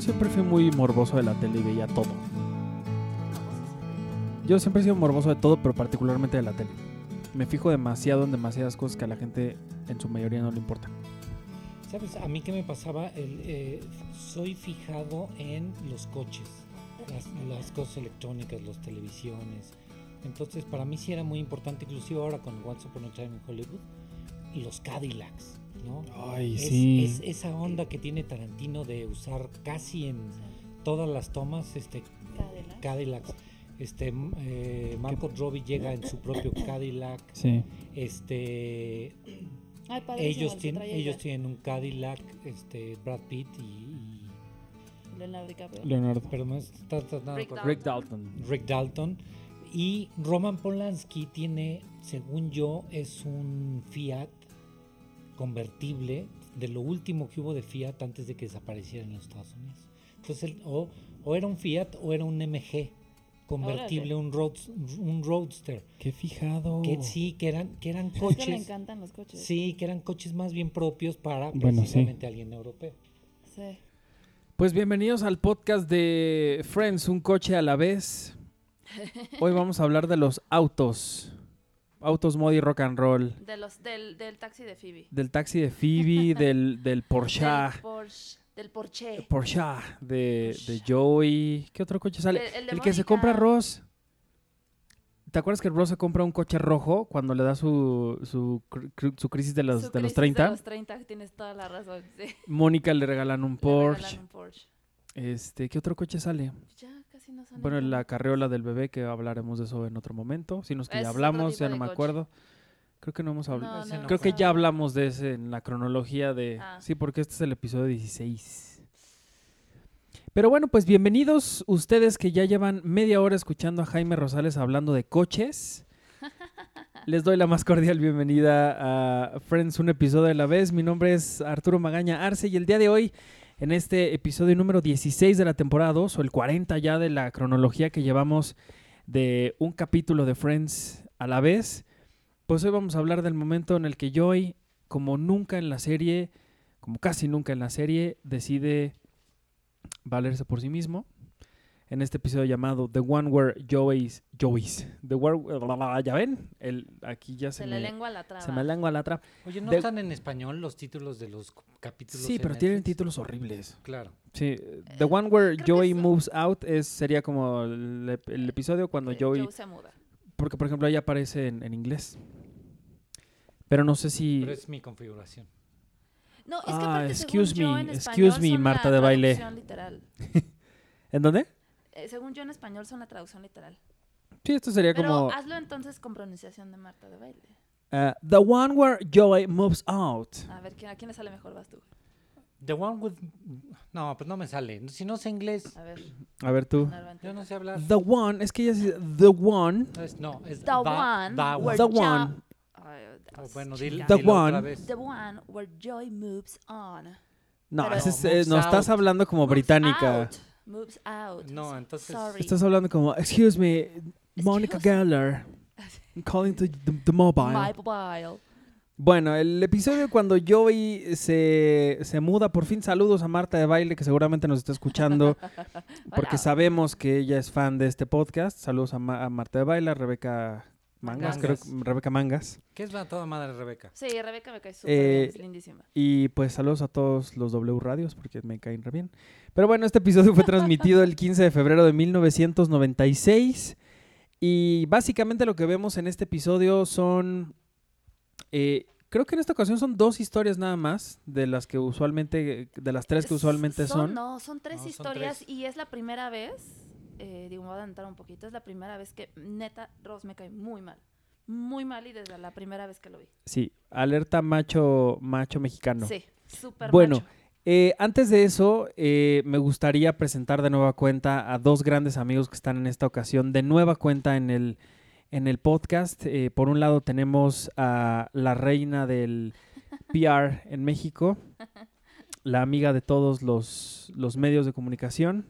yo siempre fui muy morboso de la tele y veía todo. Yo siempre he sido morboso de todo, pero particularmente de la tele. Me fijo demasiado en demasiadas cosas que a la gente en su mayoría no le importan. ¿Sabes? A mí que me pasaba, el, eh, soy fijado en los coches, las, las cosas electrónicas, las televisiones. Entonces, para mí sí era muy importante, inclusive ahora con Once Upon a Time in Hollywood, los Cadillacs, ¿no? Ay, Es- sí. es esa onda que tiene Tarantino de usar casi en todas las tomas este Cadillac. Cadillacs. Este, eh, Margot Robbie llega en su propio Cadillac. Sí. Este, Ay, ellos tienen, ellos tienen un Cadillac, este, Brad Pitt y, y- Leonardo DiCaprio. Leonardo. pero no está, está nada Rick con- Rick Dalton. Rick Dalton y Roman Polanski tiene, según yo, es un Fiat convertible de lo último que hubo de Fiat antes de que desapareciera en los Estados Unidos. Entonces, o, o era un Fiat o era un MG convertible, un, roads- un Roadster. Qué fijado. Que sí, que eran, que eran Es que le coches. encantan los coches. Sí, que eran coches más bien propios para Bueno, sí. precisamente alguien europeo. Sí. Pues bienvenidos al podcast de Friends, un coche a la vez. Hoy vamos a hablar de los autos. Autos modi rock and roll. De los, del, del taxi de Phoebe. Del taxi de Phoebe, del, del Porsche. Del Porsche. Del Porsche. Porsche de, de Joey. ¿Qué otro coche sale? El- el de El que se compra. Ross. ¿Te acuerdas que Ross se compra un coche rojo cuando le da su, su, cr- su crisis de los, Su de los crisis 30? De los 30, tienes toda la razón. Sí. Mónica le regalan un Le Porsche. regalan un Porsche. Este, ¿Qué otro coche sale? Ya casi no salen Bueno, la tantos. carriola del bebé, que hablaremos de eso en otro momento. Si no es que ya hablamos, ya no de me coche. acuerdo. Creo que no hemos hablado. No, Ese no, no Creo que ya hablamos de ese en la cronología de... Ah. Sí, porque este es el episodio 16. Pero bueno, pues bienvenidos ustedes que ya llevan media hora escuchando a Jaime Rosales hablando de coches. Les doy la más cordial bienvenida a Friends, un episodio a la vez. Mi nombre es Arturo Magaña Arce y el día de hoy, en este episodio número 16 de la temporada 2, o el 40 ya de la cronología que llevamos de un capítulo de Friends a la vez, pues hoy vamos a hablar del momento en el que Joey, como nunca en la serie, como casi nunca en la serie, decide valerse por sí mismo. En este episodio llamado The One Where Joey's, Joey's, The Where, ya ven, el, aquí ya se, Se me, le lengua la traba. se me lengua la trapa. Oye, ¿no De- están en español los títulos de los capítulos? Sí, pero tienen títulos horribles. Claro. Sí, The One Where creo Joey eso- Moves Out es, sería como el, el episodio cuando Joey, Joe se muda. porque por ejemplo ahí aparece en, en inglés. Pero no sé si... Pero es mi configuración. No, es que Ah, aparte, excuse según yo, me, en excuse me, Marta de baile. literal. ¿En dónde? Eh, según yo, en español son la traducción literal. Sí, esto sería Pero como... hazlo entonces con pronunciación de Marta de baile. uh, the One Where Joey Moves Out. A ver, ¿quién, ¿a quién le sale mejor? Vas tú. The one with... No, pues no me sale. Si no sé inglés, A ver, A ver tú. Yo no sé hablar. The One, es que ella dice The One. No, es, no, es The one the where The one. Oh, bueno, dile. The dilo otra one. vez. The one where joy moves on. No, es- No, eh, no estás hablando como Moves británica. out, Moves out. No, entonces- Sorry. Estás hablando como, excuse me, Monica Geller. I'm calling to the, the mobile. My mobile. Bueno, el episodio cuando Joey se, se muda, por fin saludos a Marta de Baile, que seguramente nos está escuchando, porque Hola. sabemos que ella es fan de este podcast. Saludos a, Ma- a Marta de Baile, a Rebeca Mangas, creo Mangas. que- Rebeca Mangas. ¿Qué es la toda madre Rebeca? Sí, Rebeca me cae súper Eh, bien, es lindísima. Y pues saludos a todos los W Radios, porque me caen re bien. Pero bueno, este episodio fue transmitido el 15 de febrero de 1996. Y básicamente lo que vemos en este episodio son... eh, creo que en esta ocasión son dos historias nada más, de las que usualmente, de las tres que usualmente son. No, son tres No, son historias tres. y es la primera vez, eh, digo, me voy a adelantar un poquito, es la primera vez que neta Ross me cae muy mal. Muy mal y desde la primera vez que lo vi. Sí, alerta macho, macho mexicano. Sí, súper Bueno, macho. Eh, antes de eso, eh, me gustaría presentar de nueva cuenta a dos grandes amigos que están en esta ocasión de nueva cuenta en el, en el podcast. Eh, por un lado tenemos a la reina del PR en México, la amiga de todos los, los medios de comunicación,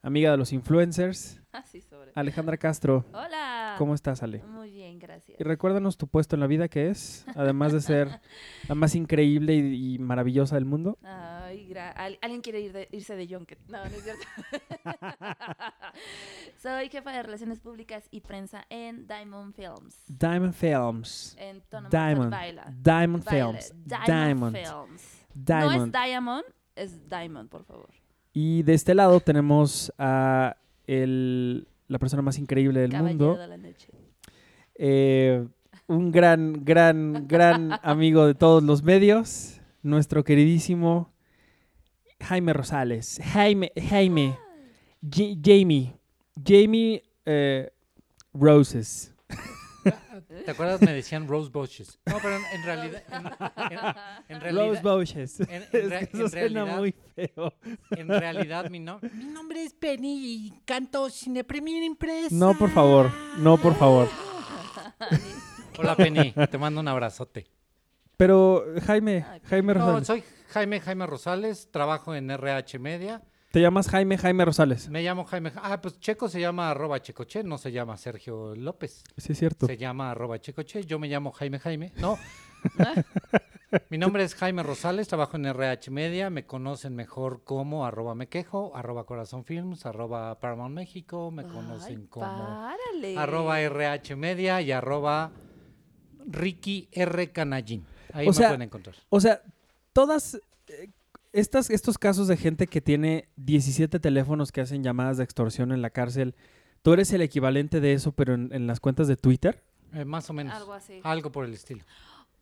amiga de los influencers, Así sobre. Alejandra Castro. Hola. ¿Cómo estás, Ale? Muy bien, gracias. Y recuérdanos tu puesto en la vida que es, además de ser la más increíble y, y maravillosa del mundo. Ay, gra- al- alguien quiere ir de- irse de Junket. No, no es cierto. Soy jefa de relaciones públicas y prensa en Diamond Films. Diamond Films. En tono Diamond. Diamond. Films. Diamond, Diamond. Films. Diamond. No es Diamond, es Diamond, por favor. Y de este lado tenemos a el, la persona más increíble del Caballero mundo. de la noche. eh, un gran, gran, gran amigo de todos los medios. Nuestro queridísimo Jaime Rosales. Jaime, Jaime. Ja- Jamie. Jamie eh, Roses. ¿Te acuerdas? Me decían Rose Bushes. No, pero en, en realidad. En, en- en realidad. Rose Bushes. en- en Es que eso en suena realidad- muy feo. En realidad, mi, no- mi nombre es Penny y canto Cine Premier Impresa. No, por favor. No, por favor. Hola, Penny. Te mando un abrazote. Pero, Jaime, Jaime No, Rosales. soy Jaime Jaime Rosales. Trabajo en RH Media. Te llamas Jaime Jaime Rosales. Me llamo Jaime. Ah, pues Checo se llama arroba Checoche. No se llama Sergio López. Sí, es cierto. Se llama arroba Checoche. Yo me llamo Jaime Jaime. No. Mi nombre es Jaime Rosales, trabajo en RH Media, me conocen mejor como arroba me quejo, arroba corazón films, arroba Paramount México, me conocen Ay, como párale. arroba RH Media y arroba Ricky R. Canallín. Ahí O me sea, pueden encontrar. O sea, todas eh, estas, estos casos de gente que tiene 17 teléfonos que hacen llamadas de extorsión en la cárcel, tú eres el equivalente de eso, pero en, en las cuentas de Twitter. Eh, más o menos. Algo así. Algo por el estilo.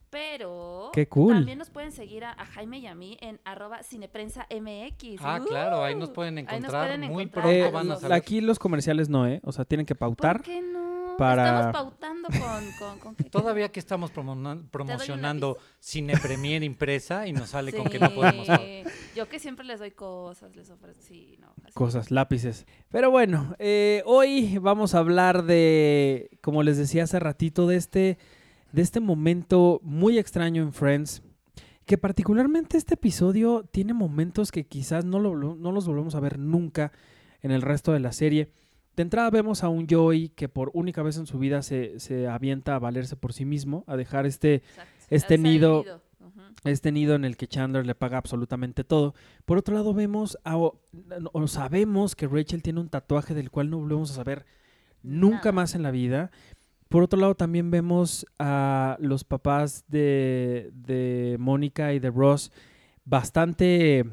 Pero Qué cool. también nos pueden seguir a, a Jaime y a mí en arroba cineprensa MX. Ah, claro, ahí nos Uh, pueden ahí nos encontrar. pueden Muy encontrar. pronto Eh, van a salir. aquí los comerciales no, ¿eh? O sea, tienen que pautar. ¿Por qué no? Para- Estamos pautando con... con, con que- Todavía que estamos promocionando. Cine Premier impresa y nos sale con que Sí, no podemos. Yo que siempre les doy cosas, les ofrezco... Sí, no. Cosas, lápices. Pero bueno, eh, hoy vamos a hablar de, como les decía hace ratito, de este, de este momento muy extraño en Friends. Que particularmente este episodio tiene momentos que quizás no, lo, no los volvemos a ver nunca en el resto de la serie. De entrada vemos a un Joey que por única vez en su vida se, se avienta a valerse por sí mismo, a dejar este, Exacto. este nido- este nido en el que Chandler le paga absolutamente todo. Por otro lado, vemos a- o, o sabemos que Rachel tiene un tatuaje del cual no volvemos a saber nunca Nada. más en la vida. Por otro lado, también vemos a los papás de, de Mónica y de Ross bastante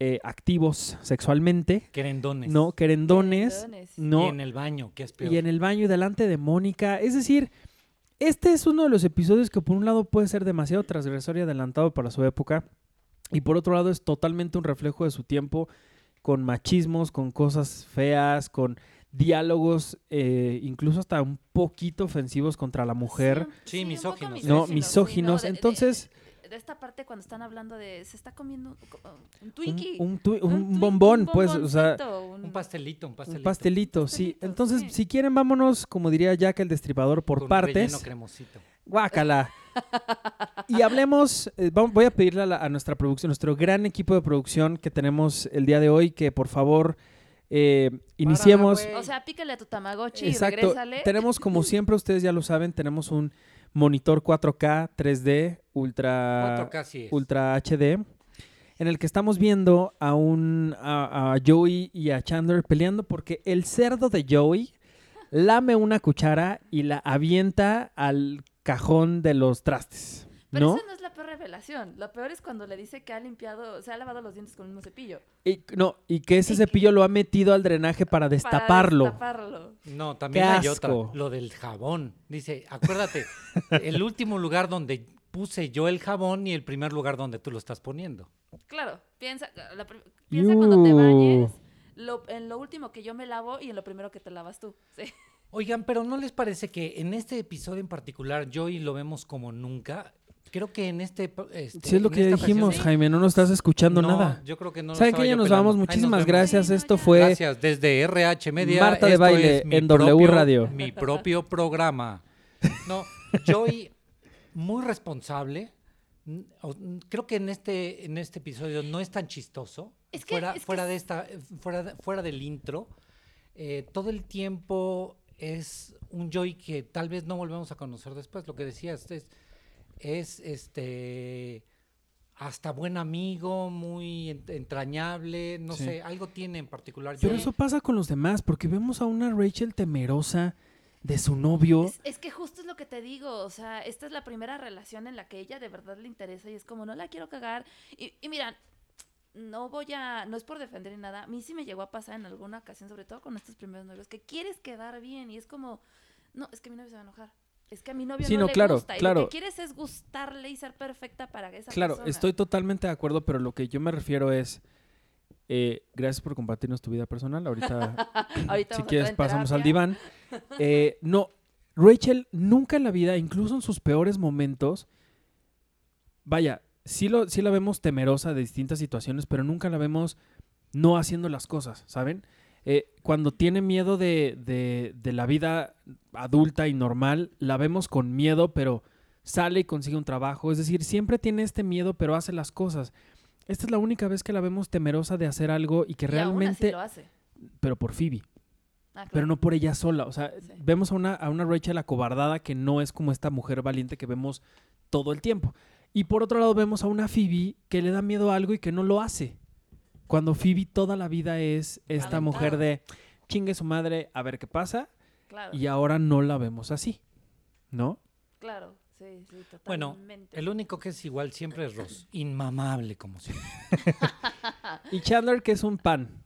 eh, activos sexualmente, Querendones. ¿no? Querendones, Querendones. no, Y en el baño, que es peor. y en el baño y delante de Mónica. Es decir, este es uno de los episodios que por un lado puede ser demasiado transgresor y adelantado para su época. Y por otro lado es totalmente un reflejo de su tiempo con machismos, con cosas feas, con diálogos eh, incluso hasta un poquito ofensivos contra la mujer. Sí, poco misóginos, No, sí, misóginos. de- de- Entonces, De, esta parte cuando están hablando de... Se está comiendo un, un un, Twinkie. un tui- un Twinkie, bombón, un pues, o sea, un- Un pastelito, un pastelito. un pastelito, sí. Pastelito, Entonces, sí. si quieren, vámonos, como diría Jack el Destripador, por con partes. cremosito. Guácala. Y hablemos, eh, vamos- voy a pedirle a, la- a nuestra producción, nuestro gran equipo de producción que tenemos el día de hoy, que por favor eh, iniciemos. O sea, pícale a tu Tamagotchi Exacto. y regrésale. Tenemos, como siempre, ustedes ya lo saben, tenemos un monitor 4K 3D Ultra, 4K sí es. Ultra HD, en el que estamos viendo a un a, a Joey y a Chandler peleando porque el cerdo de Joey lame una cuchara y la avienta al cajón de los trastes. Pero ¿No? Peor revelación. Lo peor es cuando le dice que ha limpiado, se ha lavado los dientes con el mismo cepillo. Y, no, y que ese Y cepillo lo ha metido al drenaje para destaparlo. Para destaparlo. No, también Qué hay otra. Lo del jabón. Dice, acuérdate, el último lugar donde puse yo el jabón y el primer lugar donde tú lo estás poniendo. Claro, piensa, la piensa cuando te bañes, lo- en lo último que yo me lavo y en lo primero que te lavas tú. Sí. Oigan, pero ¿no les parece que en este episodio en particular, Joey lo vemos como nunca? Creo que en este... este, Si es lo que esta dijimos, ocasión- Jaime, no nos estás escuchando No, nada. Yo creo que no ¿Saben que ya nos pelando. vamos? Nos Muchísimas gracias. Sí, Esto ya. fue Gracias, desde RH Media. Marta de Baile en W propio- Radio. Mi propio programa. No, Joey, muy responsable. Creo que en este, en este episodio no es tan chistoso. Es que- fuera, es que fuera de esta, fuera, fuera del intro. eh, todo el tiempo es un Joey que tal vez no volvemos a conocer después. Lo que decías es, es este hasta buen amigo, muy ent- entrañable, no Sí. sé, algo tiene en particular. Pero Yo- eso pasa con los demás, porque vemos a una Rachel temerosa de su novio. Es, es que justo es lo que te digo, o sea, esta es la primera relación en la que ella de verdad le interesa y es como, no la quiero cagar. Y, y mira, no voy a, no es por defender ni nada, a mí sí me llegó a pasar en alguna ocasión, sobre todo con estos primeros novios, que quieres quedar bien y es como, no, es que mi novio se va a enojar. Es que a mi novio Sí, no, no, le claro, gusta y lo claro. que quieres es gustarle y ser perfecta para esa Claro, persona. estoy totalmente de acuerdo, pero lo que yo me refiero es, eh, gracias por compartirnos tu vida personal. Ahorita, Ahorita si quieres, pasamos al diván. Eh, no, Rachel nunca en la vida, incluso en sus peores momentos, vaya, sí, lo, sí la vemos temerosa de distintas situaciones, pero nunca la vemos no haciendo las cosas, ¿saben? Eh, cuando tiene miedo de, de- de la vida adulta y normal, la vemos con miedo, pero sale y consigue un trabajo. Es decir, siempre tiene este miedo, pero hace las cosas. Esta es la única vez que la vemos temerosa de hacer algo y que Y aún así realmente, lo hace. pero por Phoebe Ah, claro. pero no por ella sola. O sea, Sí. vemos a una, a una Rachel acobardada que no es como esta mujer valiente que vemos todo el tiempo. Y por otro lado vemos a una Phoebe que le da miedo a algo y que no lo hace. Cuando Phoebe toda la vida es esta mujer de chingue su madre a ver qué pasa Claro, y ahora no la vemos así. ¿No? claro, sí, sí, Bueno, totalmente. el único que es igual siempre es Ross, inmamable como siempre. Y Chandler que es un pan.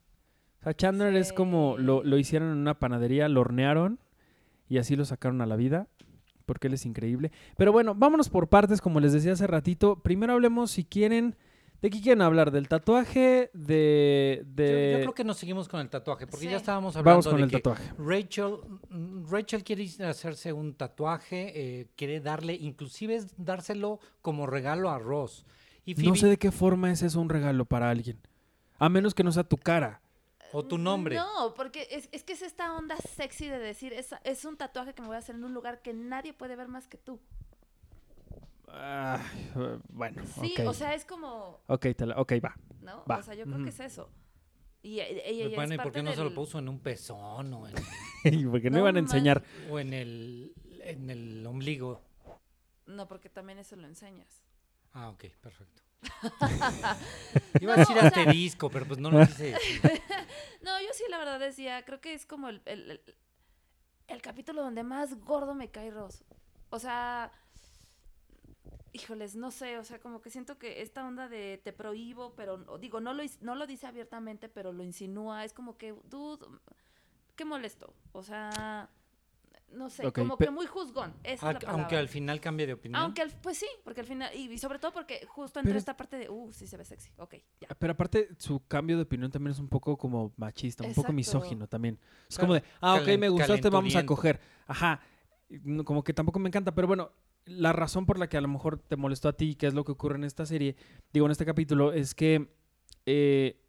O sea, Chandler es como Sí. lo, lo hicieron en una panadería, lo hornearon y así lo sacaron a la vida. Porque él es increíble. Pero bueno, vámonos por partes, como les decía hace ratito. Primero hablemos, si quieren, ¿de qué quieren hablar? ¿Del tatuaje? ¿De...? Yo, de... yo creo que nos seguimos con el tatuaje, porque ya estábamos hablando Vamos con de el que tatuaje. Rachel, Rachel quiere hacerse un tatuaje, eh, quiere darle, inclusive es dárselo como regalo a Ross. Y No sé de qué forma es eso un regalo para alguien. A menos que no sea tu cara. o tu nombre. No, porque es, es que es esta onda sexy de decir, es, es un tatuaje que me voy a hacer en un lugar que nadie puede ver más que tú. Ay, eh, bueno, Sí, o sea, es como, Ok, te la- ok, va. ¿no? Va. O sea, yo creo que es eso. Y, y- y- y bueno, es ¿y por qué no se lo puso en un pezón o en, Porque no, No iban a man- enseñar. o en el, en el ombligo? No, porque también eso lo enseñas. Ah, ok, perfecto. Iba a No, decir o sea- asterisco, pero pues no lo quise. No, yo sí la verdad decía, creo que es como el, el, el- el capítulo donde más gordo me cae Ross. O sea, híjoles, no sé, o sea, como que siento que esta onda de te prohíbo, pero digo, no lo, is- no lo dice abiertamente, pero lo insinúa, es como que, dude, qué molesto. O sea, no sé, como que muy juzgón. Esa es la Aunque al final cambie de opinión. Aunque al- pues sí, porque al final, y, y sobre todo porque justo entra Pero esta parte de, uh, sí se ve sexy, ok, ya. Pero aparte, su cambio de opinión también es un poco como machista, un poco misógino también. Es como de, ah, ok, me gustaste, vamos a coger. Ajá. Como que tampoco me encanta, pero bueno, la razón por la que a lo mejor te molestó a ti, que es lo que ocurre en esta serie, digo, en este capítulo, es que eh,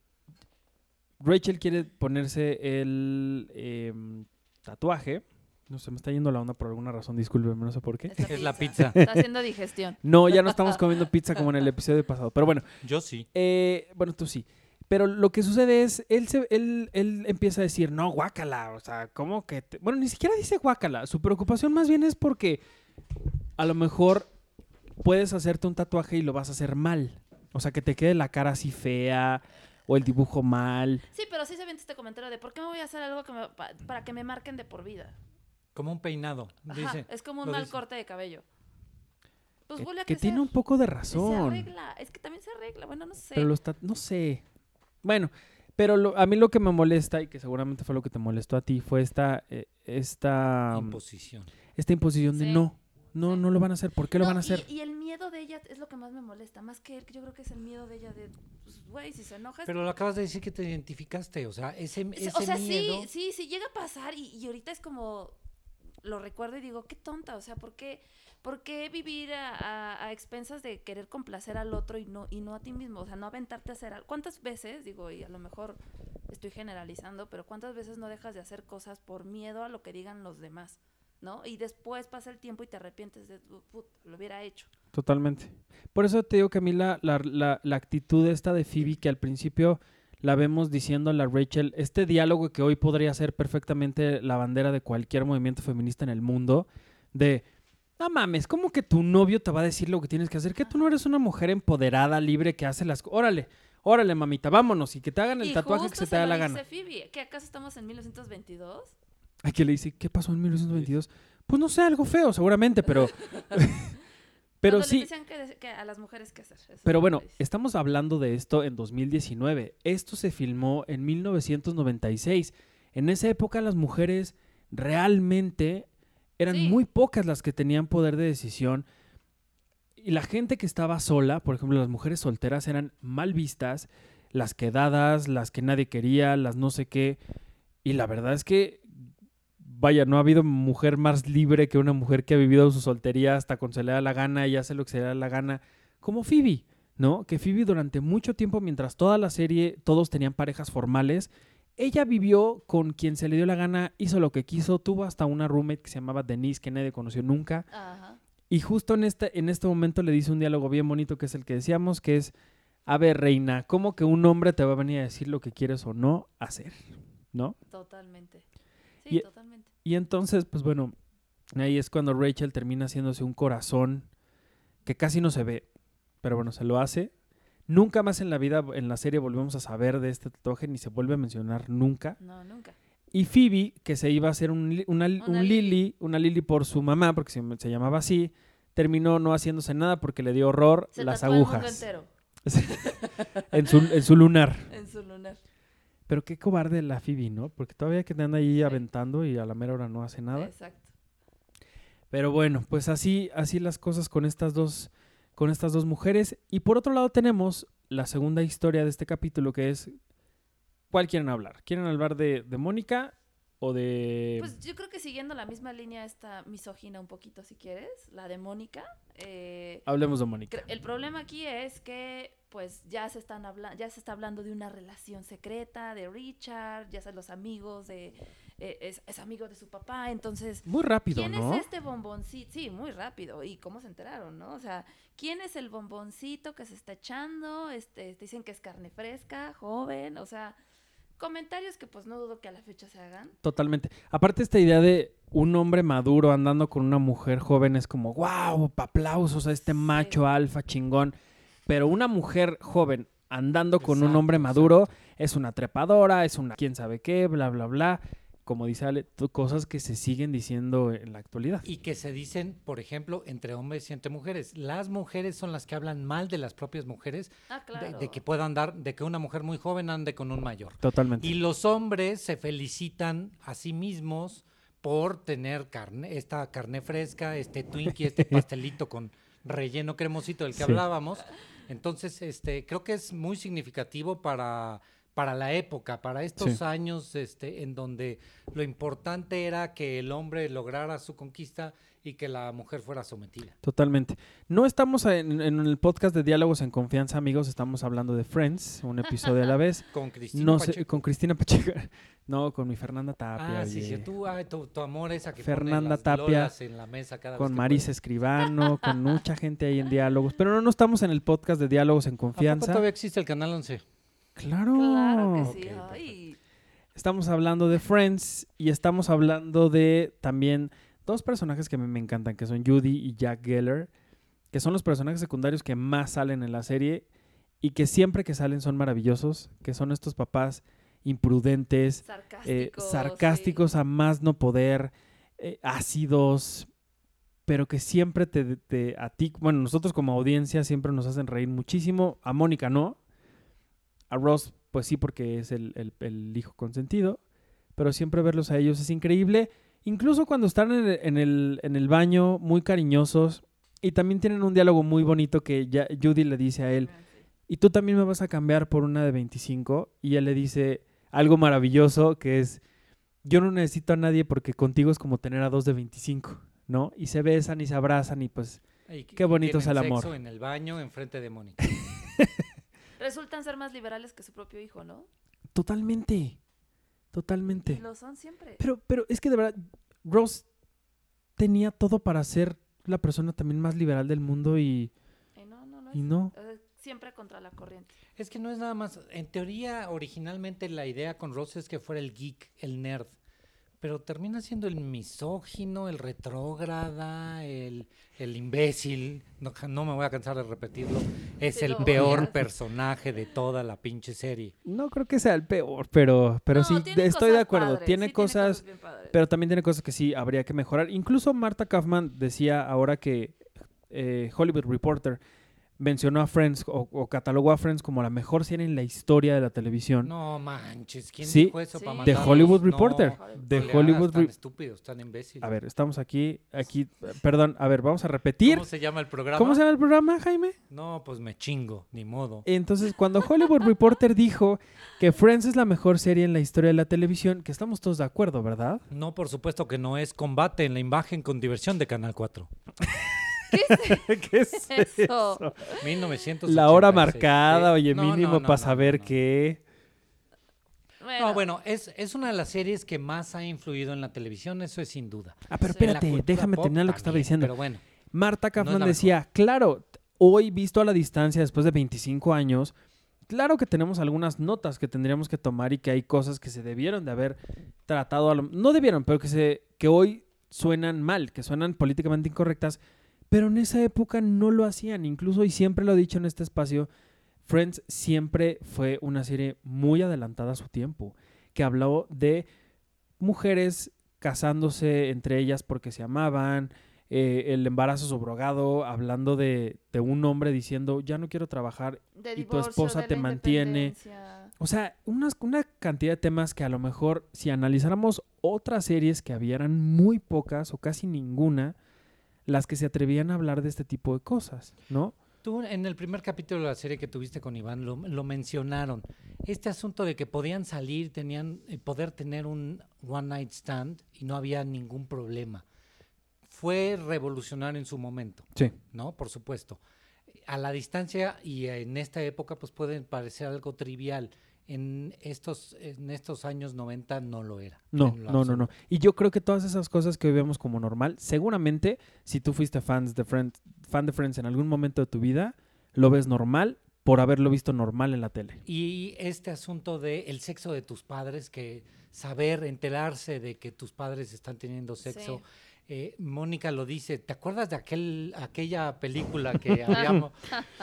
Rachel quiere ponerse el em, tatuaje. No sé, me está yendo la onda por alguna razón, discúlpeme, no sé por qué. Es la pizza. Está haciendo digestión. No, ya no estamos comiendo pizza como en el episodio pasado, pero bueno. Yo sí. Eh, bueno, tú sí. Pero lo que sucede es, él, se, él, él empieza a decir, no, guácala, o sea, ¿cómo que...? te-?" Bueno, ni siquiera dice guácala. Su preocupación más bien es porque a lo mejor puedes hacerte un tatuaje y lo vas a hacer mal. O sea, que te quede la cara así fea o el dibujo mal. Sí, pero sí se viene este comentario de ¿por qué me voy a hacer algo que me- pa- para que me marquen de por vida? Como un peinado. Ajá, Dice. es como un lo mal dice. corte de cabello. Pues que vuelve a que tiene un poco de Se razón. arregla. Es que también se arregla. Bueno, no sé. Pero los tat- no sé. Bueno, pero lo- a mí lo que me molesta, y que seguramente fue lo que te molestó a ti, fue esta, eh, esta, um, Imposición. esta imposición de Sí. no. No, no lo van a hacer. ¿Por qué lo van a hacer? Y, el miedo de ella es lo que más me molesta. Más que él, yo creo que es el miedo de ella de, pues, güey, si se enoja. es- Pero lo acabas de decir que te identificaste. O sea, ese, ese o sea, miedo. sí, sí, sí llega a pasar y, y ahorita es como, lo recuerdo y digo, qué tonta, o sea, ¿por qué, por qué vivir a, a- a expensas de querer complacer al otro y no, y no a ti mismo? O sea, no aventarte a hacer algo. ¿Cuántas veces, digo, y a lo mejor estoy generalizando, pero cuántas veces no dejas de hacer cosas por miedo a lo que digan los demás? ¿No? Y después pasa el tiempo y te arrepientes de, "Put, lo hubiera hecho. Totalmente. Por eso te digo que a mí la, la, la, la actitud esta de Phoebe, que al principio la vemos diciendo a la Rachel, este diálogo que hoy podría ser perfectamente la bandera de cualquier movimiento feminista en el mundo, de, No mames, ¿cómo que tu novio te va a decir lo que tienes que hacer? Que tú no eres una mujer empoderada, libre, que hace las... co- Órale, órale, mamita, vámonos y que te hagan el Y tatuaje que se te la gana. Phoebe. ¿Qué acaso estamos en 1922? Ay, que le dice, ¿qué pasó en 1922? Pues no sé, algo feo, seguramente, pero... pero Cuando sí, Les decían que, que a las mujeres qué hacer. eso pero bueno, estamos hablando de esto en 2019. Esto se filmó en 1996. En esa época las mujeres realmente eran Sí. muy pocas las que tenían poder de decisión. Y la gente que estaba sola, por ejemplo, las mujeres solteras eran mal vistas, las quedadas, las que nadie quería, las no sé qué. Y la verdad es que, vaya, no ha habido mujer más libre que una mujer que ha vivido su soltería hasta cuando se le da la gana y hace lo que se le da la gana, como Phoebe, ¿no? Que Phoebe durante mucho tiempo, mientras toda la serie todos tenían parejas formales, ella vivió con quien se le dio la gana, hizo lo que quiso, tuvo hasta una roommate que se llamaba Denise, que nadie conoció nunca. Ajá. Y justo en este, en este momento le dice un diálogo bien bonito, que es el que decíamos, que es, a ver, reina, ¿cómo que un hombre te va a venir a decir lo que quieres o no hacer? ¿No? Totalmente. Sí, Y- totalmente. Y entonces, pues bueno, ahí es cuando Rachel termina haciéndose un corazón que casi no se ve, pero bueno, se lo hace. Nunca más en la vida, en la serie, volvemos a saber de este tatuaje, ni se vuelve a mencionar nunca. No, nunca. Y Phoebe, que se iba a hacer un, una, Una un una Lily por su mamá, porque se, se llamaba así, terminó no haciéndose nada porque le dio horror Se las tatuó el mundo agujas entero en, su, en su lunar. en su lunar. Pero qué cobarde la Phoebe, ¿no? Porque todavía que anda ahí Sí. aventando y a la mera hora no hace nada. Exacto. Pero bueno, pues así, así las cosas con estas dos, con estas dos mujeres. Y por otro lado tenemos la segunda historia de este capítulo, que es ¿cuál quieren hablar? ¿Quieren hablar de, de Mónica o de Pues yo creo que siguiendo la misma línea esta misógina un poquito, si quieres, la de Mónica. eh, hablemos de Mónica? el problema aquí es que pues ya se están hablando, ya se está hablando de una relación secreta de Richard, ya son los amigos de eh, es, es amigo de su papá, entonces Muy rápido, ¿Quién ¿no? es este bomboncito? Sí, muy rápido. ¿Y cómo se enteraron, no? O sea, ¿quién es el bomboncito que se está echando? Este, dicen que es carne fresca, joven, o sea, comentarios que pues no dudo que a la fecha se hagan. Totalmente. Aparte esta idea de un hombre maduro andando con una mujer joven es como, wow, aplausos a este Sí. macho alfa chingón. Pero una mujer joven andando con un hombre maduro es una trepadora, es una quién sabe qué, bla, bla, bla. Como dice Ale, cosas que se siguen diciendo en la actualidad. Y que se dicen, por ejemplo, entre hombres y entre mujeres. Las mujeres son las que hablan mal de las propias mujeres, Ah, de- claro. de, que puedan dar, de que una mujer muy joven ande con un mayor. Totalmente. Y los hombres se felicitan a sí mismos por tener carne, esta carne fresca, este Twinkie, este pastelito con relleno cremosito del que Sí. hablábamos. Entonces, este, creo que es muy significativo para, para la época, para estos Sí. años este, en donde lo importante era que el hombre lograra su conquista y que la mujer fuera sometida. Totalmente. No estamos en, en el podcast de Diálogos en Confianza, amigos. Estamos hablando de Friends, un episodio a la vez. Con Cristina No Pacheco. con Cristina Pacheco. No, con mi Fernanda Tapia. Ah, sí, sí, tú, ay, tu, tu amor esa que Fernanda pone las Tapia, en la mesa cada vez con Marisa. Escribano, con mucha gente ahí en Diálogos. Pero no, no estamos en el podcast de Diálogos en ¿A poco Confianza. todavía existe el Canal 11? Claro. Claro que sí. Ay. Estamos hablando de Friends y estamos hablando de también dos personajes que a mí me encantan, que son Judy y Jack Geller, que son los personajes secundarios que más salen en la serie y que siempre que salen son maravillosos, que son estos papás imprudentes, Sarcásticos. eh, sí. sarcásticos a más no poder, eh, ácidos, pero que siempre te, te- a ti, bueno, nosotros como audiencia siempre nos hacen reír muchísimo. A Mónica no, a Ross pues sí porque es el, el- el hijo consentido, pero siempre verlos a ellos es increíble. Incluso cuando están en el, en el, en el baño, muy cariñosos, y también tienen un diálogo muy bonito que ya Judy le dice a él, y tú también me vas a cambiar por una de 25. Y él le dice algo maravilloso que es, yo no necesito a nadie porque contigo es como tener a dos de 25, ¿no? Y se besan y se abrazan y pues Y- Qué y bonito es tienen el amor. sexo en el baño enfrente de Mónica. Resultan ser más liberales que su propio hijo, ¿no? totalmente, Y totalmente. lo son siempre. Pero, pero es que de verdad, Ross tenía todo para ser la persona también más liberal del mundo y, Y no, no es. y no. Siempre contra la corriente. Es que no es nada más. En teoría, originalmente la idea con Ross es que fuera el geek, el nerd. Pero termina siendo el misógino, el retrógrada, el, el imbécil. No, no me voy a cansar de repetirlo. Es el peor personaje de toda la pinche serie. No creo que sea el peor, pero, pero No, sí, estoy de acuerdo. padres, tiene sí cosas, pero también tiene cosas que sí habría que mejorar. Incluso Marta Kaufman decía ahora que eh, Hollywood Reporter mencionó a Friends o, o catalogó a Friends como la mejor serie en la historia de la televisión. No manches, ¿quién Sí. dijo eso Sí. para de mandarlos? Hollywood Reporter. de no Hollywood tan Re- estúpidos, tan imbéciles. A ver, estamos aquí, aquí, perdón, a ver, vamos a repetir. ¿Cómo se llama el programa? ¿Cómo se llama el programa, Jaime? No, pues me chingo, ni modo. Entonces, cuando Hollywood Reporter dijo que Friends es la mejor serie en la historia de la televisión, que estamos todos de acuerdo, ¿verdad? No, por supuesto que no es combate en la imagen con diversión de Canal 4. ¿Qué es Eso. 1986. La hora marcada, Sí. oye, No, mínimo no, no, para no, saber no. qué. No, bueno, es, es una de las series que más ha influido en la televisión, eso es sin duda. Ah, pero Sí. Espérate, déjame terminar lo que estaba diciendo. Pero bueno, Marta Kaufman decía, claro, hoy visto a la distancia después de 25 años, claro que tenemos algunas notas que tendríamos que tomar y que hay cosas que se debieron de haber tratado, a lo- no debieron, pero que, se, que hoy suenan mal, que suenan políticamente incorrectas, pero en esa época no lo hacían, incluso y siempre lo he dicho en este espacio, Friends siempre fue una serie muy adelantada a su tiempo, que habló de mujeres casándose entre ellas porque se amaban, eh, el embarazo subrogado, hablando de, de un hombre diciendo, ya no quiero trabajar. De y tu esposa te mantiene. O sea, unas- una cantidad de temas que a lo mejor si analizáramos otras series que habían muy pocas o casi ninguna, las que se atrevían a hablar de este tipo de cosas, ¿no? tú en el primer capítulo de la serie que tuviste con Iván lo, lo mencionaron. Este asunto de que podían salir, tenían eh, poder tener un one night stand y no había ningún problema. Fue revolucionario en su momento. Sí. ¿no? Por supuesto. A la distancia y en esta época pues puede parecer algo trivial. En estos, en estos años 90 no lo era. No, lo no, no, no. Y yo creo que todas esas cosas que hoy vemos como normal, seguramente si tú fuiste fans de Friends, fan de Friends en algún momento de tu vida, lo ves normal por haberlo visto normal en la tele. Y este asunto de el sexo de tus padres, que saber, enterarse de que tus padres están teniendo sexo. Sí. Eh, Mónica lo dice, ¿te acuerdas de aquel, aquella película que habíamos...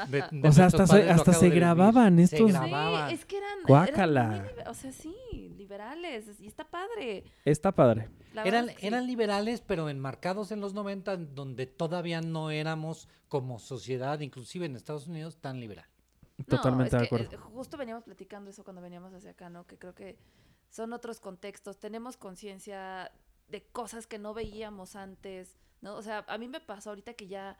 de- de O sea, hasta se- padres? Hasta se grababan Se estos- Sí, grababan. Sí, es que eran, Guácala. eran o sea, sí, liberales, y está padre. Está padre. La Eran, verdad es que sí. eran liberales, pero enmarcados en los 90, donde todavía no éramos como sociedad, inclusive en Estados Unidos, tan liberal. No, Totalmente es de acuerdo. eh, justo veníamos platicando eso cuando veníamos hacia acá, ¿no? Que creo que son otros contextos, tenemos conciencia de cosas que no veíamos antes, ¿no? O sea, a mí me pasó ahorita que ya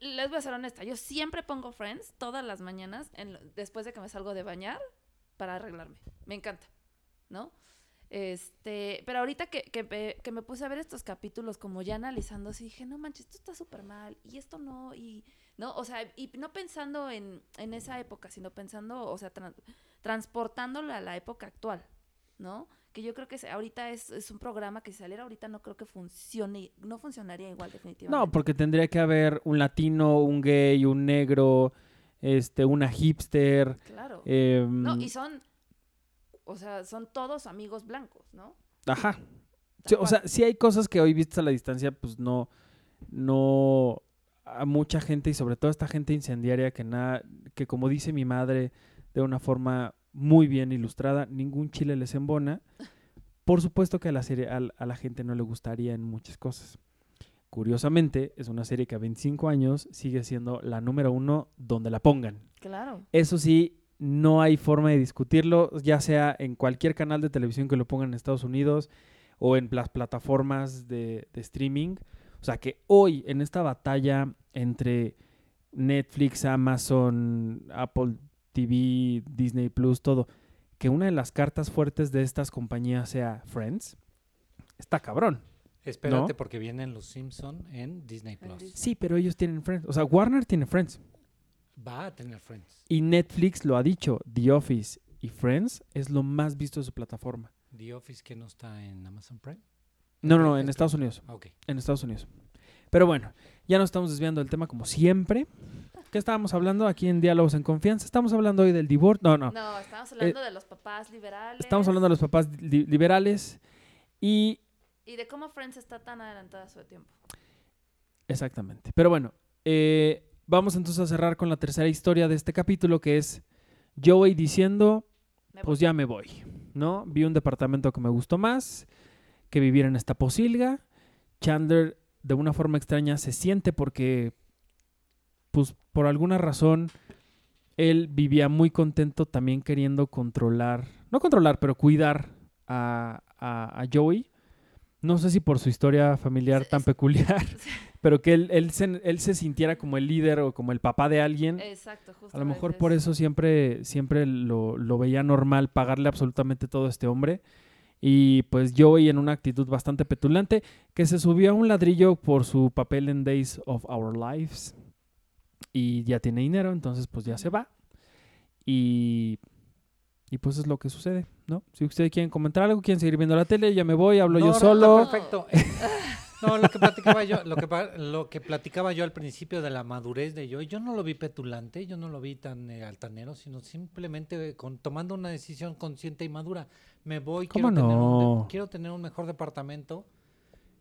les voy a ser honesta, yo siempre pongo Friends todas las mañanas después de que me salgo de bañar para arreglarme. Me encanta, ¿no? Este, pero ahorita que, que, me- que me puse a ver estos capítulos como ya analizando, dije, no manches, esto está súper mal, y esto no, y, ¿no? O sea, y no pensando en, en esa época, sino pensando, o sea, tran- transportándolo a la época actual, ¿no? Que yo creo que ahorita es, es un programa que si saliera ahorita no creo que funcione, no funcionaría igual definitivamente. No, porque tendría que haber un latino, un gay, un negro, este, una hipster. Claro. em, no, y son, o sea, son todos amigos blancos, ¿no? Ajá. Sí, o sea, sí hay cosas que hoy vistas a la distancia, pues no, no a mucha gente y sobre todo esta gente incendiaria que nada, que como dice mi madre de una forma muy bien ilustrada, ningún chile les embona. Por supuesto que a la serie, a, la gente no le gustaría en muchas cosas. Curiosamente, es una serie que a 25 años sigue siendo la número uno donde la pongan. Claro. Eso sí, no hay forma de discutirlo, ya sea en cualquier canal de televisión que lo pongan en Estados Unidos o en las plataformas de, de streaming. O sea que hoy, en esta batalla entre Netflix, Amazon, Apple TV, Disney Plus, todo, que una de las cartas fuertes de estas compañías sea Friends, está cabrón. Espérate ¿No? porque vienen los Simpson en Disney Plus. Sí, pero ellos tienen Friends. O sea, Warner tiene Friends. Va a tener Friends. Y Netflix lo ha dicho, The Office y Friends es lo más visto de su plataforma. The Office que no está en Amazon Prime. No, no, en es Estados Unidos. Ah, ok. En Estados Unidos. Pero bueno, ya nos estamos desviando del tema como siempre. ¿Qué estábamos hablando aquí en Diálogos en Confianza? Estamos hablando hoy del divorcio. No, no. No, estamos hablando de los papás liberales. Estamos hablando de los papás li- liberales. Y Y de cómo Friends está tan adelantada a su tiempo. exactamente. Pero bueno, eh, vamos entonces a cerrar con la tercera historia de este capítulo, que es Joey diciendo, pues ya me voy, ¿no? Vi un departamento que me gustó más, que vivir en esta posilga. Chandler, de una forma extraña, se siente porque, pues por alguna razón, él vivía muy contento también queriendo controlar, no controlar, pero cuidar a, a- a Joey. No sé si por su historia familiar tan peculiar, pero que él, él, se, él se sintiera como el líder o como el papá de alguien. Exacto, justo. A lo mejor por eso siempre, siempre lo, lo veía normal pagarle absolutamente todo a este hombre. Y pues Joey en una actitud bastante petulante, que se subió a un ladrillo por su papel en Days of Our Lives. Y ya tiene dinero, entonces pues ya se va. Y, y pues es lo que sucede, ¿no? Si ustedes quieren comentar algo, quieren seguir viendo la tele, ya me voy, hablo No, yo no, solo. perfecto. No, lo que platicaba yo, lo que, lo que platicaba yo al principio de la madurez de Joey, yo no lo vi petulante, yo no lo vi tan eh, altanero, sino simplemente eh, con, tomando una decisión consciente y madura. Me voy, ¿Cómo quiero, tener un no? quiero tener un mejor departamento,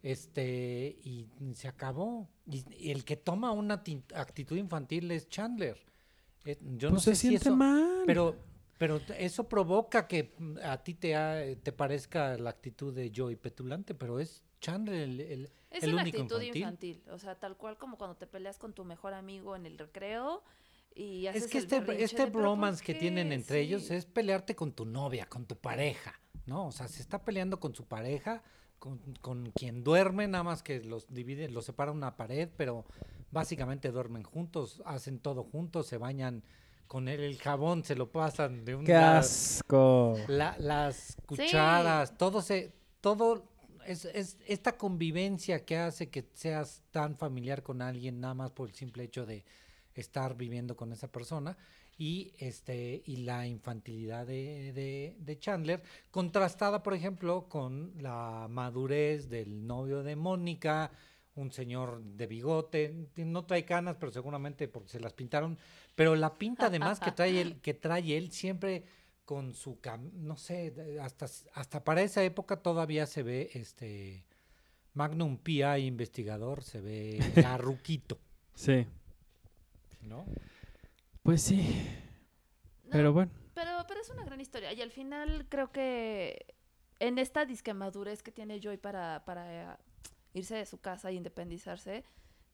este, y se acabó. Y, y el que toma una ti- actitud infantil es Chandler. Eh, yo no pues sé se si siente eso, mal. pero, pero eso provoca que mm, a ti te, ha- te parezca la actitud de Joey petulante, pero es Chandler el, el- Es el una único actitud infantil. infantil. O sea, tal cual como cuando te peleas con tu mejor amigo en el recreo y haces Es que el este, este de, "¿Pero por bromance que qué?". tienen entre ellos es pelearte con tu novia, con tu pareja, ¿no? O sea, se está peleando con su pareja, con, con quien duerme, nada más que los divide, los separa una pared, pero básicamente duermen juntos, hacen todo juntos, se bañan con él, el jabón se lo pasan de un ¡Qué lado- asco! La- las cucharas, todo se, todo es, es esta convivencia que hace que seas tan familiar con alguien nada más por el simple hecho de estar viviendo con esa persona y este y la infantilidad de, de- de Chandler contrastada por ejemplo con la madurez del novio de Mónica un señor de bigote no trae canas pero seguramente porque se las pintaron pero la pinta además que trae él que trae él siempre con su cam- no sé hasta hasta para esa época todavía se ve este Magnum PI investigador se ve ya ruquito Sí, ¿no? Pues sí. No, Pero bueno, Pero, pero es una gran historia. Y al final creo que en esta disque madurez que tiene Joy para, para eh, irse de su casa e independizarse,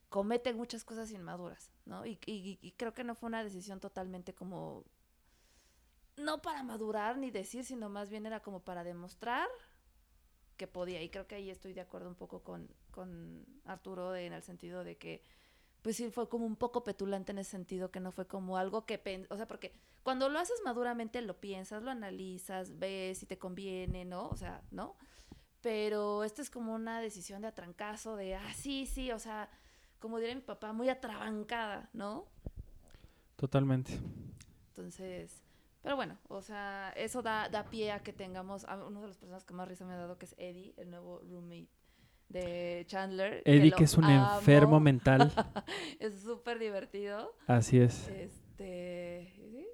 comete muchas cosas inmaduras, ¿no? Y, y- y creo que no fue una decisión totalmente como... No para madurar ni decir, sino más bien era como para demostrar que podía. Y creo que ahí estoy de acuerdo un poco con, con Arturo de- en el sentido de que, pues sí, fue como un poco petulante en ese sentido, que no fue como algo que... O sea, porque cuando lo haces maduramente lo piensas, lo analizas, ves si te conviene, ¿no? O sea, ¿no? Pero esto es como una decisión de atrancazo, de, ah, sí, sí, o sea, como diría mi papá, muy atrabancada, ¿no? totalmente. Entonces, pero bueno, o sea, eso da, da pie a que tengamos a uno de las personas que más risa me ha dado, que es Eddie, el nuevo roommate de Chandler. Eddie, que es un amo. enfermo mental. es súper divertido. Así es. Este, ¿sí?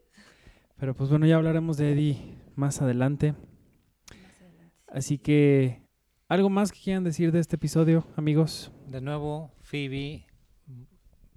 Pero pues bueno, ya hablaremos de Eddie más adelante. Más adelante. Así que, ¿algo más que quieran decir de este episodio, amigos? De nuevo, Phoebe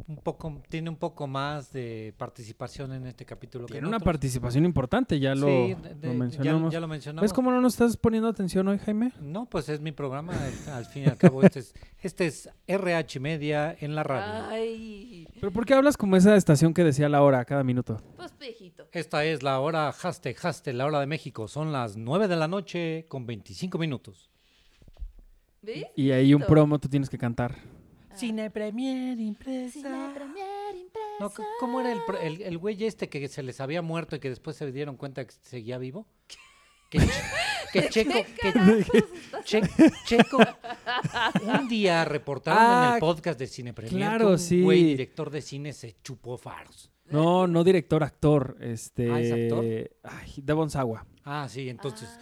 un poco, tiene un poco más de participación en este capítulo que Tiene en una otros. participación importante, ya lo, Sí, de- mencionamos. Ya, lo mencionamos. ¿Ves cómo no nos estás poniendo atención hoy, Jaime? No, pues es mi programa, al, al fin y al cabo, este es, este es RH Media en la radio. Ay, ¿Pero por qué hablas como esa estación que decía la hora cada minuto? pues viejito. Esta es la hora Haste, Haste, la hora de México. Son las 9 de la noche con 25 minutos. ¿Ves? Y ahí un promo tú tienes que cantar. Ah. Cine Premier impresa. Cine Premier impresa. No, ¿Cómo era el, pro- el, el güey este que se les había muerto y que después se dieron cuenta que seguía vivo? Que, Che- que Checo, que Che- Checo, un día reportaron en Ah, el podcast de Cine Premier claro, que un sí. güey director de cine se chupó faros. No, no director, actor. Este. Ah, ¿es actor? Ay, Devon Sawa. Ah, sí, entonces, Ah.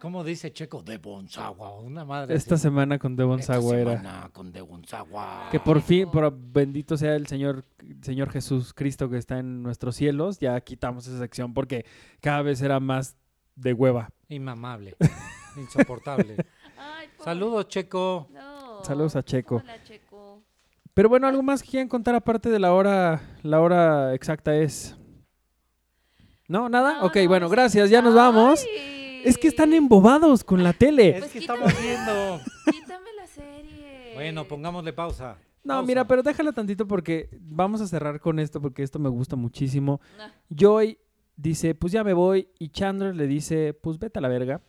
¿Cómo dice Checo? De Bonzagua, una madre Esta así. semana con Devon Esta Sawa era. semana con De Bonzagua. Que por fin, por bendito sea el Señor, Señor Jesús Cristo que está en nuestros cielos, ya quitamos esa sección porque cada vez era más de hueva. Inmamable, insoportable. Ay, Saludos, Checo. No. Saludos a Checo. Hola, Checo. Pero bueno, algo más que quieran contar aparte de la hora, la hora exacta es. ¿No? ¿Nada? No, ok, no, bueno, gracias, ya nos vamos. Ay. Es que están embobados con la tele. Es Pues que quítame. estamos viendo. Quítame la serie. Bueno, pongámosle pausa. No, Pausa. mira, pero déjala tantito porque vamos a cerrar con esto porque esto me gusta muchísimo. Ah, Joy dice, pues ya me voy. Y Chandler le dice, pues vete a la verga.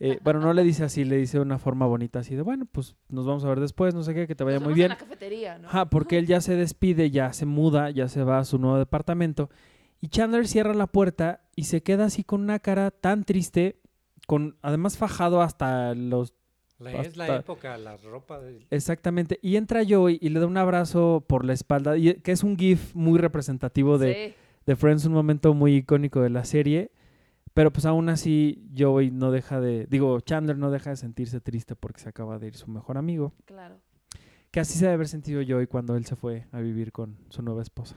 Eh, bueno, no le dice así, le dice de una forma bonita así de, bueno, pues nos vamos a ver después, no sé qué, que te vaya nos muy bien. En la cafetería, ¿no? Ajá, porque él ya se despide, ya se muda, ya se va a su nuevo departamento. Y Chandler cierra la puerta y se queda así con una cara tan triste, con además fajado hasta los... La- es la época, la ropa de... Exactamente. Y entra Joey y le da un abrazo por la espalda, y, que es un gif muy representativo de, Sí. de Friends, un momento muy icónico de la serie. Pero pues aún así Joey no deja de, digo, Chandler no deja de sentirse triste porque se acaba de ir su mejor amigo. Claro. Que así se debe haber sentido Joey cuando él se fue a vivir con su nueva esposa.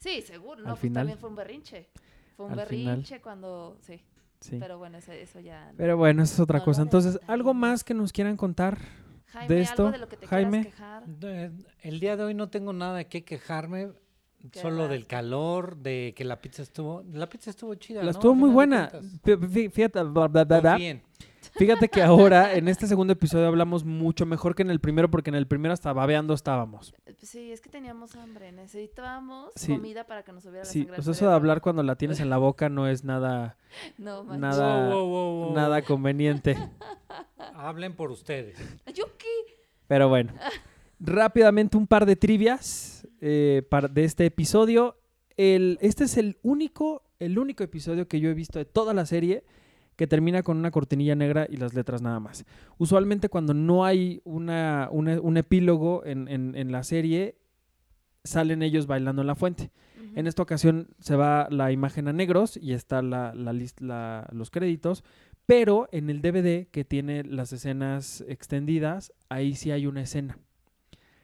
Sí, seguro. No, Al pues final. también fue un berrinche. Fue un Al final. berrinche cuando. Sí. Sí. Pero bueno, eso, eso ya. Pero bueno, esa es otra No cosa. Entonces, ¿algo más que nos quieran contar? Jaime, de esto, algo de lo que te Jaime. quejar. El día de hoy no tengo nada de qué quejarme, Qué solo del calor, de que la pizza estuvo... La pizza estuvo chida, La ¿no? estuvo muy buena. Fíjate, bla, bla, bla, bla. Confíen. Fíjate que ahora, en este segundo episodio, hablamos mucho mejor que en el primero, porque en el primero hasta babeando estábamos. Sí, es que teníamos hambre. Necesitábamos Sí. comida para que nos subiera la Sí, sangre. pues eso de hablar cuando la tienes en la boca no es nada, No, manches. nada, Wow, wow, wow, wow. nada conveniente. Hablen por ustedes. ¿Yo qué? Pero bueno, rápidamente un par de trivias eh, para- de este episodio. El, este es el único, el único episodio que yo he visto de toda la serie que termina con una cortinilla negra y las letras nada más. Usualmente cuando no hay una, una- un epílogo en, en- en la serie, salen ellos bailando en la fuente. En esta ocasión se va la imagen a negros y está la, la- los créditos, pero en el DVD que tiene las escenas extendidas, ahí sí hay una escena.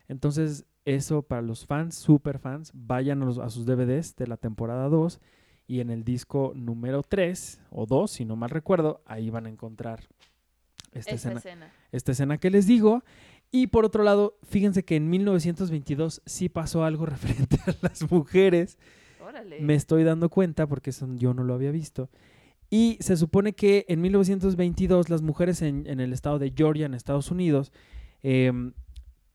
Entonces, eso para los fans, super fans, vayan a, los- a sus DVDs de la temporada 2 y en el disco número 3 o 2, si no mal recuerdo, ahí van a encontrar esta escena escena. esta escena que les digo. Y por otro lado, fíjense que en 1922 sí pasó algo referente a las mujeres. Órale. Me estoy dando cuenta porque eso yo no lo había visto. Y se supone que en 1922 las mujeres en, en el estado de Georgia, en Estados Unidos, em,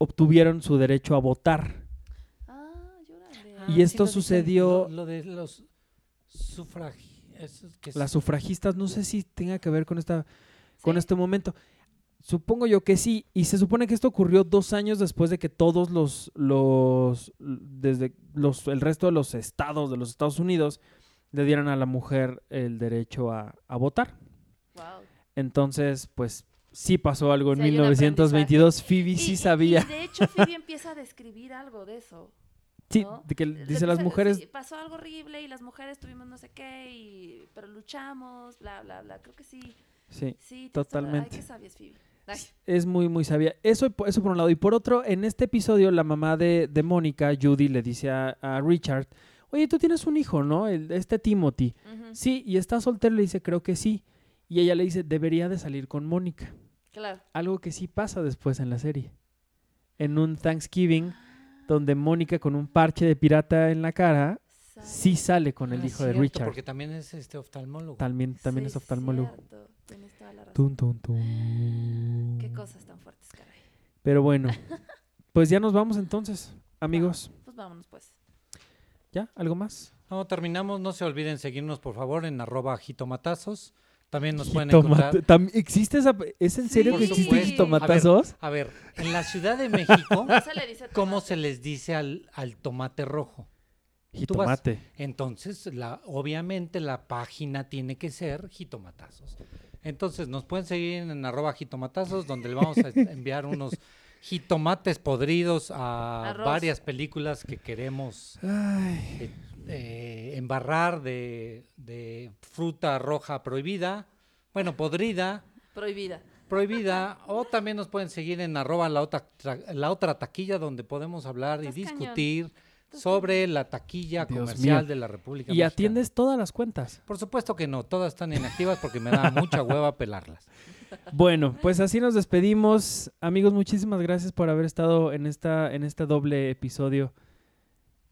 obtuvieron su derecho a votar. Ah, llórale. Y sí esto lo sucedió- Lo, lo de los sufragistas. Las sufragistas, no sé si tenga que ver con, esta, con este momento. Supongo yo que sí. Y se supone que esto ocurrió dos años después de que todos los, los, desde los, el resto de los estados de los Estados Unidos le dieran a la mujer el derecho a, a votar. Wow. Entonces, pues sí pasó algo en Sí, hay un 1922. Phoebe sí y- sabía. Y de hecho, Phoebe empieza a describir algo de eso. sí, ¿no? de que dice las mujeres. sí, pasó algo horrible y las mujeres tuvimos no sé qué, y, pero luchamos, bla, bla, bla. Creo que sí. Sí, Sí, Totalmente. Ay, qué sabia es Phoebe. Ay, es muy, muy sabia. Eso, eso por un lado. Y por otro, en este episodio, la mamá de, de Mónica, Judy, le dice a, a Richard: Oye, tú tienes un hijo, ¿no? El, este Timothy. Sí, y está soltero, le dice, creo que sí. Y ella le dice, debería de salir con Mónica. Claro. Algo que sí pasa después en la serie. En un Thanksgiving, donde Mónica con un parche de pirata en la cara, sí sale con el Ah, hijo de Richard. Porque también es este oftalmólogo. También, también Sí, es oftalmólogo. cierto, Tienes toda la razón. Tun, tun, tun. Qué cosas tan fuertes, caray. Pero bueno, pues ya nos vamos entonces, amigos. Pues vámonos, pues. ¿Ya? ¿Algo más? No, terminamos. No se olviden seguirnos, por favor, en arroba jitomatazos. También nos pueden Jitomate- encontrar. tam- ¿Existe esa, ¿Es en serio Sí. que Por existe supuesto. jitomatazos? A ver, en la Ciudad de México, No se le dice ¿cómo se les dice al, al tomate rojo? Jitomate. Entonces, la, obviamente la página tiene que ser jitomatazos. Entonces, nos pueden seguir en arroba jitomatazos, donde le vamos a enviar unos jitomates podridos a Arroz. varias películas que queremos Ay. eh, eh, embarrar de, de fruta roja prohibida, bueno, podrida, Prohibida. prohibida, o también nos pueden seguir en arroba la otra, tra- la otra taquilla donde podemos hablar y Estás discutir sobre la taquilla Dios comercial mío. de la República Y Mexicana. atiendes todas las cuentas. Por supuesto que no, todas están inactivas porque me da mucha hueva pelarlas. Bueno, pues así nos despedimos. Amigos, muchísimas gracias por haber estado en esta en este doble episodio.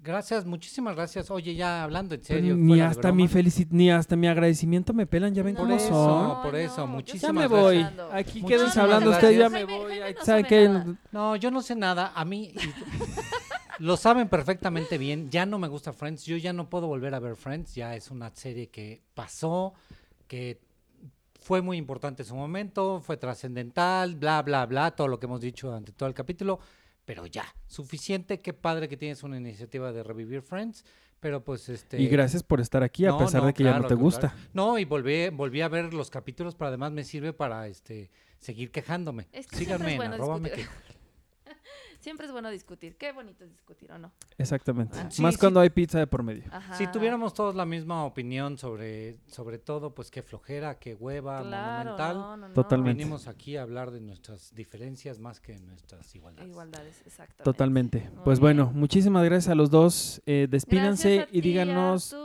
Gracias, muchísimas gracias. Oye, ya hablando en serio. ni hasta mi felici- ni hasta mi agradecimiento me pelan, ya ven No, cómo eso, son. por eso, muchísimas Ya me voy. Aquí quédense hablando gracias. ustedes, ya me Jaime- voy. Jaime Ay, no nada. No, yo no sé nada. A mí lo saben perfectamente bien. Ya no me gusta Friends. Yo ya no puedo volver a ver Friends. Ya es una serie que pasó, que fue muy importante en su momento, fue trascendental, bla, bla, bla, todo lo que hemos dicho durante todo el capítulo. Pero ya, suficiente. Qué padre que tienes una iniciativa de revivir Friends. Pero pues este. Y gracias por estar aquí, a No, pesar no, de que ya no te gusta. No, y volví, volví a ver los capítulos, pero además me sirve para este seguir quejándome. Es que Síganme es en bueno arroba me discutir. quejo. Siempre es bueno discutir. Qué bonito es discutir, ¿o no? Exactamente. Ah. Sí, Más sí. cuando hay pizza de por medio. Ajá. Si tuviéramos todos la misma opinión sobre, sobre todo, pues qué flojera, qué hueva, Claro, monumental. no, no, no. Totalmente. Venimos aquí a hablar de nuestras diferencias más que nuestras igualdades. Igualdades, exactamente. Totalmente. Muy Pues bien. bueno, muchísimas gracias a los dos. Eh, despídanse y díganos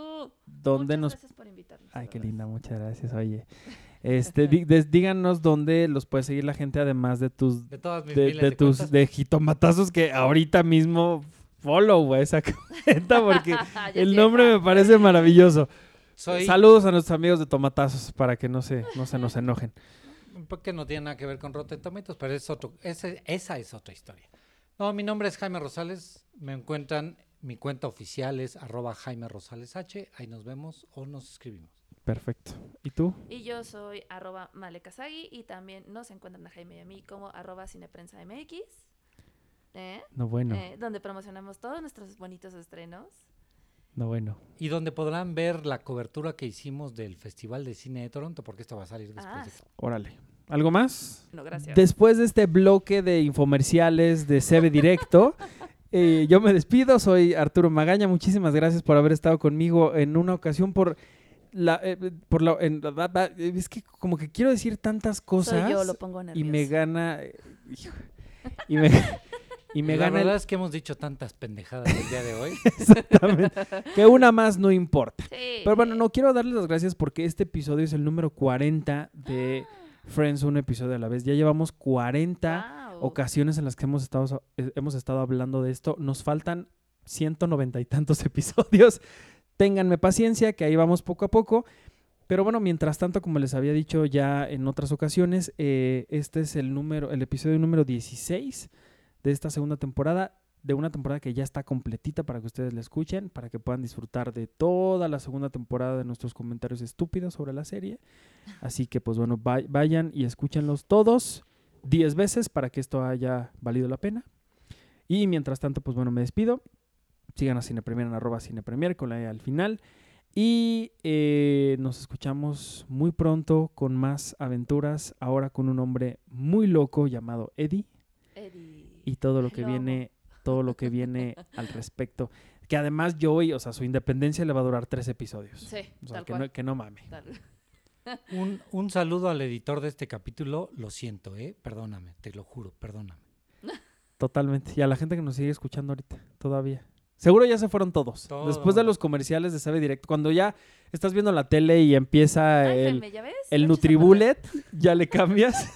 dónde Muchas nos... gracias por invitarnos, Ay, qué linda, muchas gracias. Oye, este, des- díganos dónde los puede seguir la gente, además de tus De todas mis de, miles de de tus cuentas, de jitomatazos que ahorita mismo follow a esa cuenta porque el nombre me parece maravilloso. soy, Saludos a nuestros amigos de tomatazos para que no se no se nos enojen. porque no tiene nada que ver con Rotten Tomatoes, pero es otro, ese- esa es otra historia. No, mi nombre es Jaime Rosales, me encuentran, mi cuenta oficial es arroba Jaime Rosales H, ahí nos vemos o nos escribimos. Perfecto. ¿Y tú? Y yo soy arroba malekazagi y también nos encuentran a Jaime y a mí como arroba cineprensa MX. ¿eh? No bueno, Eh, donde promocionamos todos nuestros bonitos estrenos. no bueno. Y donde podrán ver la cobertura que hicimos del Festival de Cine de Toronto, porque esto va a salir después Ah, de Órale. ¿Algo más? No, gracias. Después de este bloque de infomerciales de CB Directo, eh, yo me despido. Soy Arturo Magaña. Muchísimas gracias por haber estado conmigo en una ocasión por la, eh, por la, en- la- la- es que como que quiero decir tantas cosas Soy yo, lo pongo y me gana eh, y me y me la gana el- verdad es que hemos dicho tantas pendejadas el día de hoy. exactamente, que una más no importa. Sí. Pero bueno, no quiero darles las gracias porque este episodio es el número 40 de Friends, un episodio a la vez. Ya llevamos 40 Guau. ocasiones en las que hemos estado, eh, hemos estado hablando de esto. Nos faltan 190 y tantos episodios. Ténganme paciencia, que ahí vamos poco a poco. Pero bueno, mientras tanto, como les había dicho ya en otras ocasiones, eh, este es el número, el episodio número 16 de esta segunda temporada, de una temporada que ya está completita para que ustedes la escuchen, para que puedan disfrutar de toda la segunda temporada de nuestros comentarios estúpidos sobre la serie. Así que pues bueno, vay- vayan y escúchenlos todos 10 veces para que esto haya valido la pena. Y mientras tanto, pues bueno, me despido. Sigan a Cinepremier en arroba Cinepremier con la E al final. Y eh, nos escuchamos muy pronto con más aventuras, ahora con un hombre muy loco llamado Eddie Eddie. y todo lo que viene, todo lo que viene al respecto. Que además Joey, o sea, su independencia le va a durar tres episodios. Sí, O sea, tal que cual. no, que no mame. Tal- Un, un saludo al editor de este capítulo. Lo siento, ¿eh? Perdóname, te lo juro, perdóname. Totalmente. Y a la gente que nos sigue escuchando ahorita, todavía. Seguro ya se fueron todos. Después de los comerciales de Sabe Directo, cuando ya estás viendo la tele y empieza Ay, el, Nutribullet, ya le cambias.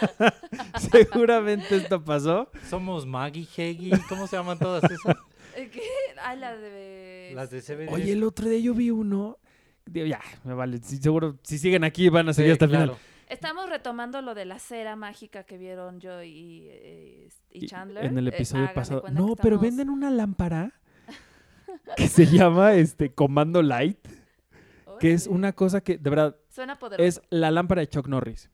Seguramente esto pasó. Somos Maggie, Heggy, ¿cómo se llaman todas esas? Eh, ¿Qué? Ay, la de... Las de CBD. Oye, el otro día yo vi uno. digo, ya, me vale. sí, seguro, si siguen aquí, van a seguir hasta el final. Estamos retomando lo de la cera mágica que vieron yo y, eh, y Y- Chandler. En el Eh, episodio de pasado. No, pero venden una lámpara que se llama este Comando Light, que es una cosa que, de verdad, Suena poderoso. es la lámpara de Chuck Norris.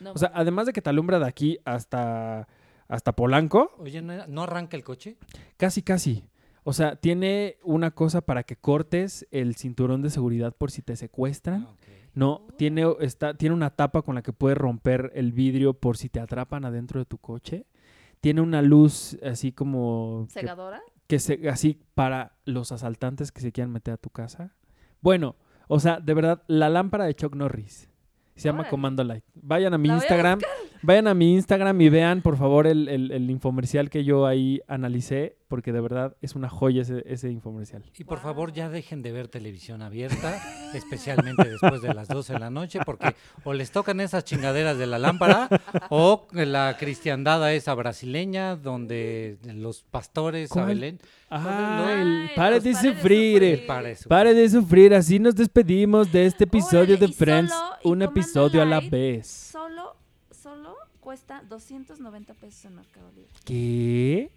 No O sea, además de que te alumbra de aquí hasta, hasta Polanco, Oye, ¿no, no arranca el coche? casi, casi. O sea, tiene una cosa para que cortes el cinturón de seguridad por si te secuestran. Ah. No, tiene, está, tiene una tapa con la que puedes romper el vidrio por si te atrapan adentro de tu coche. Tiene una luz así como... que- ¿Segadora? que se, así para los asaltantes que se quieran meter a tu casa. Bueno, o sea, de verdad, la lámpara de Chuck Norris. Se llama. Comando Light. Vayan a mi La voy a Instagram. Vayan a mi Instagram y vean, por favor, el, el- el infomercial que yo ahí analicé, porque de verdad es una joya ese, ese infomercial. Y por Wow. favor ya dejen de ver televisión abierta, especialmente después de las 12 de la noche, porque o les tocan esas chingaderas de la lámpara o la cristiandad esa brasileña donde los pastores a ¿Cuál? Belén Ah, el, pare de pare de sufrir. sufrir. eso. Pare de sufrir, así nos despedimos de este episodio Órale, de Friends, solo- un episodio a la vez. Cuesta 290 pesos en Mercado Libre. ¿Qué?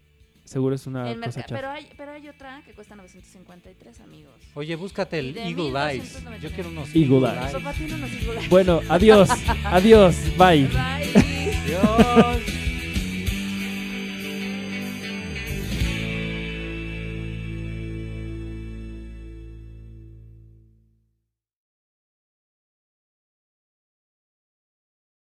Seguro es una En cosa pero, hay, pero hay otra que cuesta 953, amigos. Oye, búscate el Eagle Eyes. 1299. Yo quiero unos Eagle Eagle, Eyes. Eyes. papá tiene unos iguales. Bueno, adiós, adiós, bye. Bye. Dios.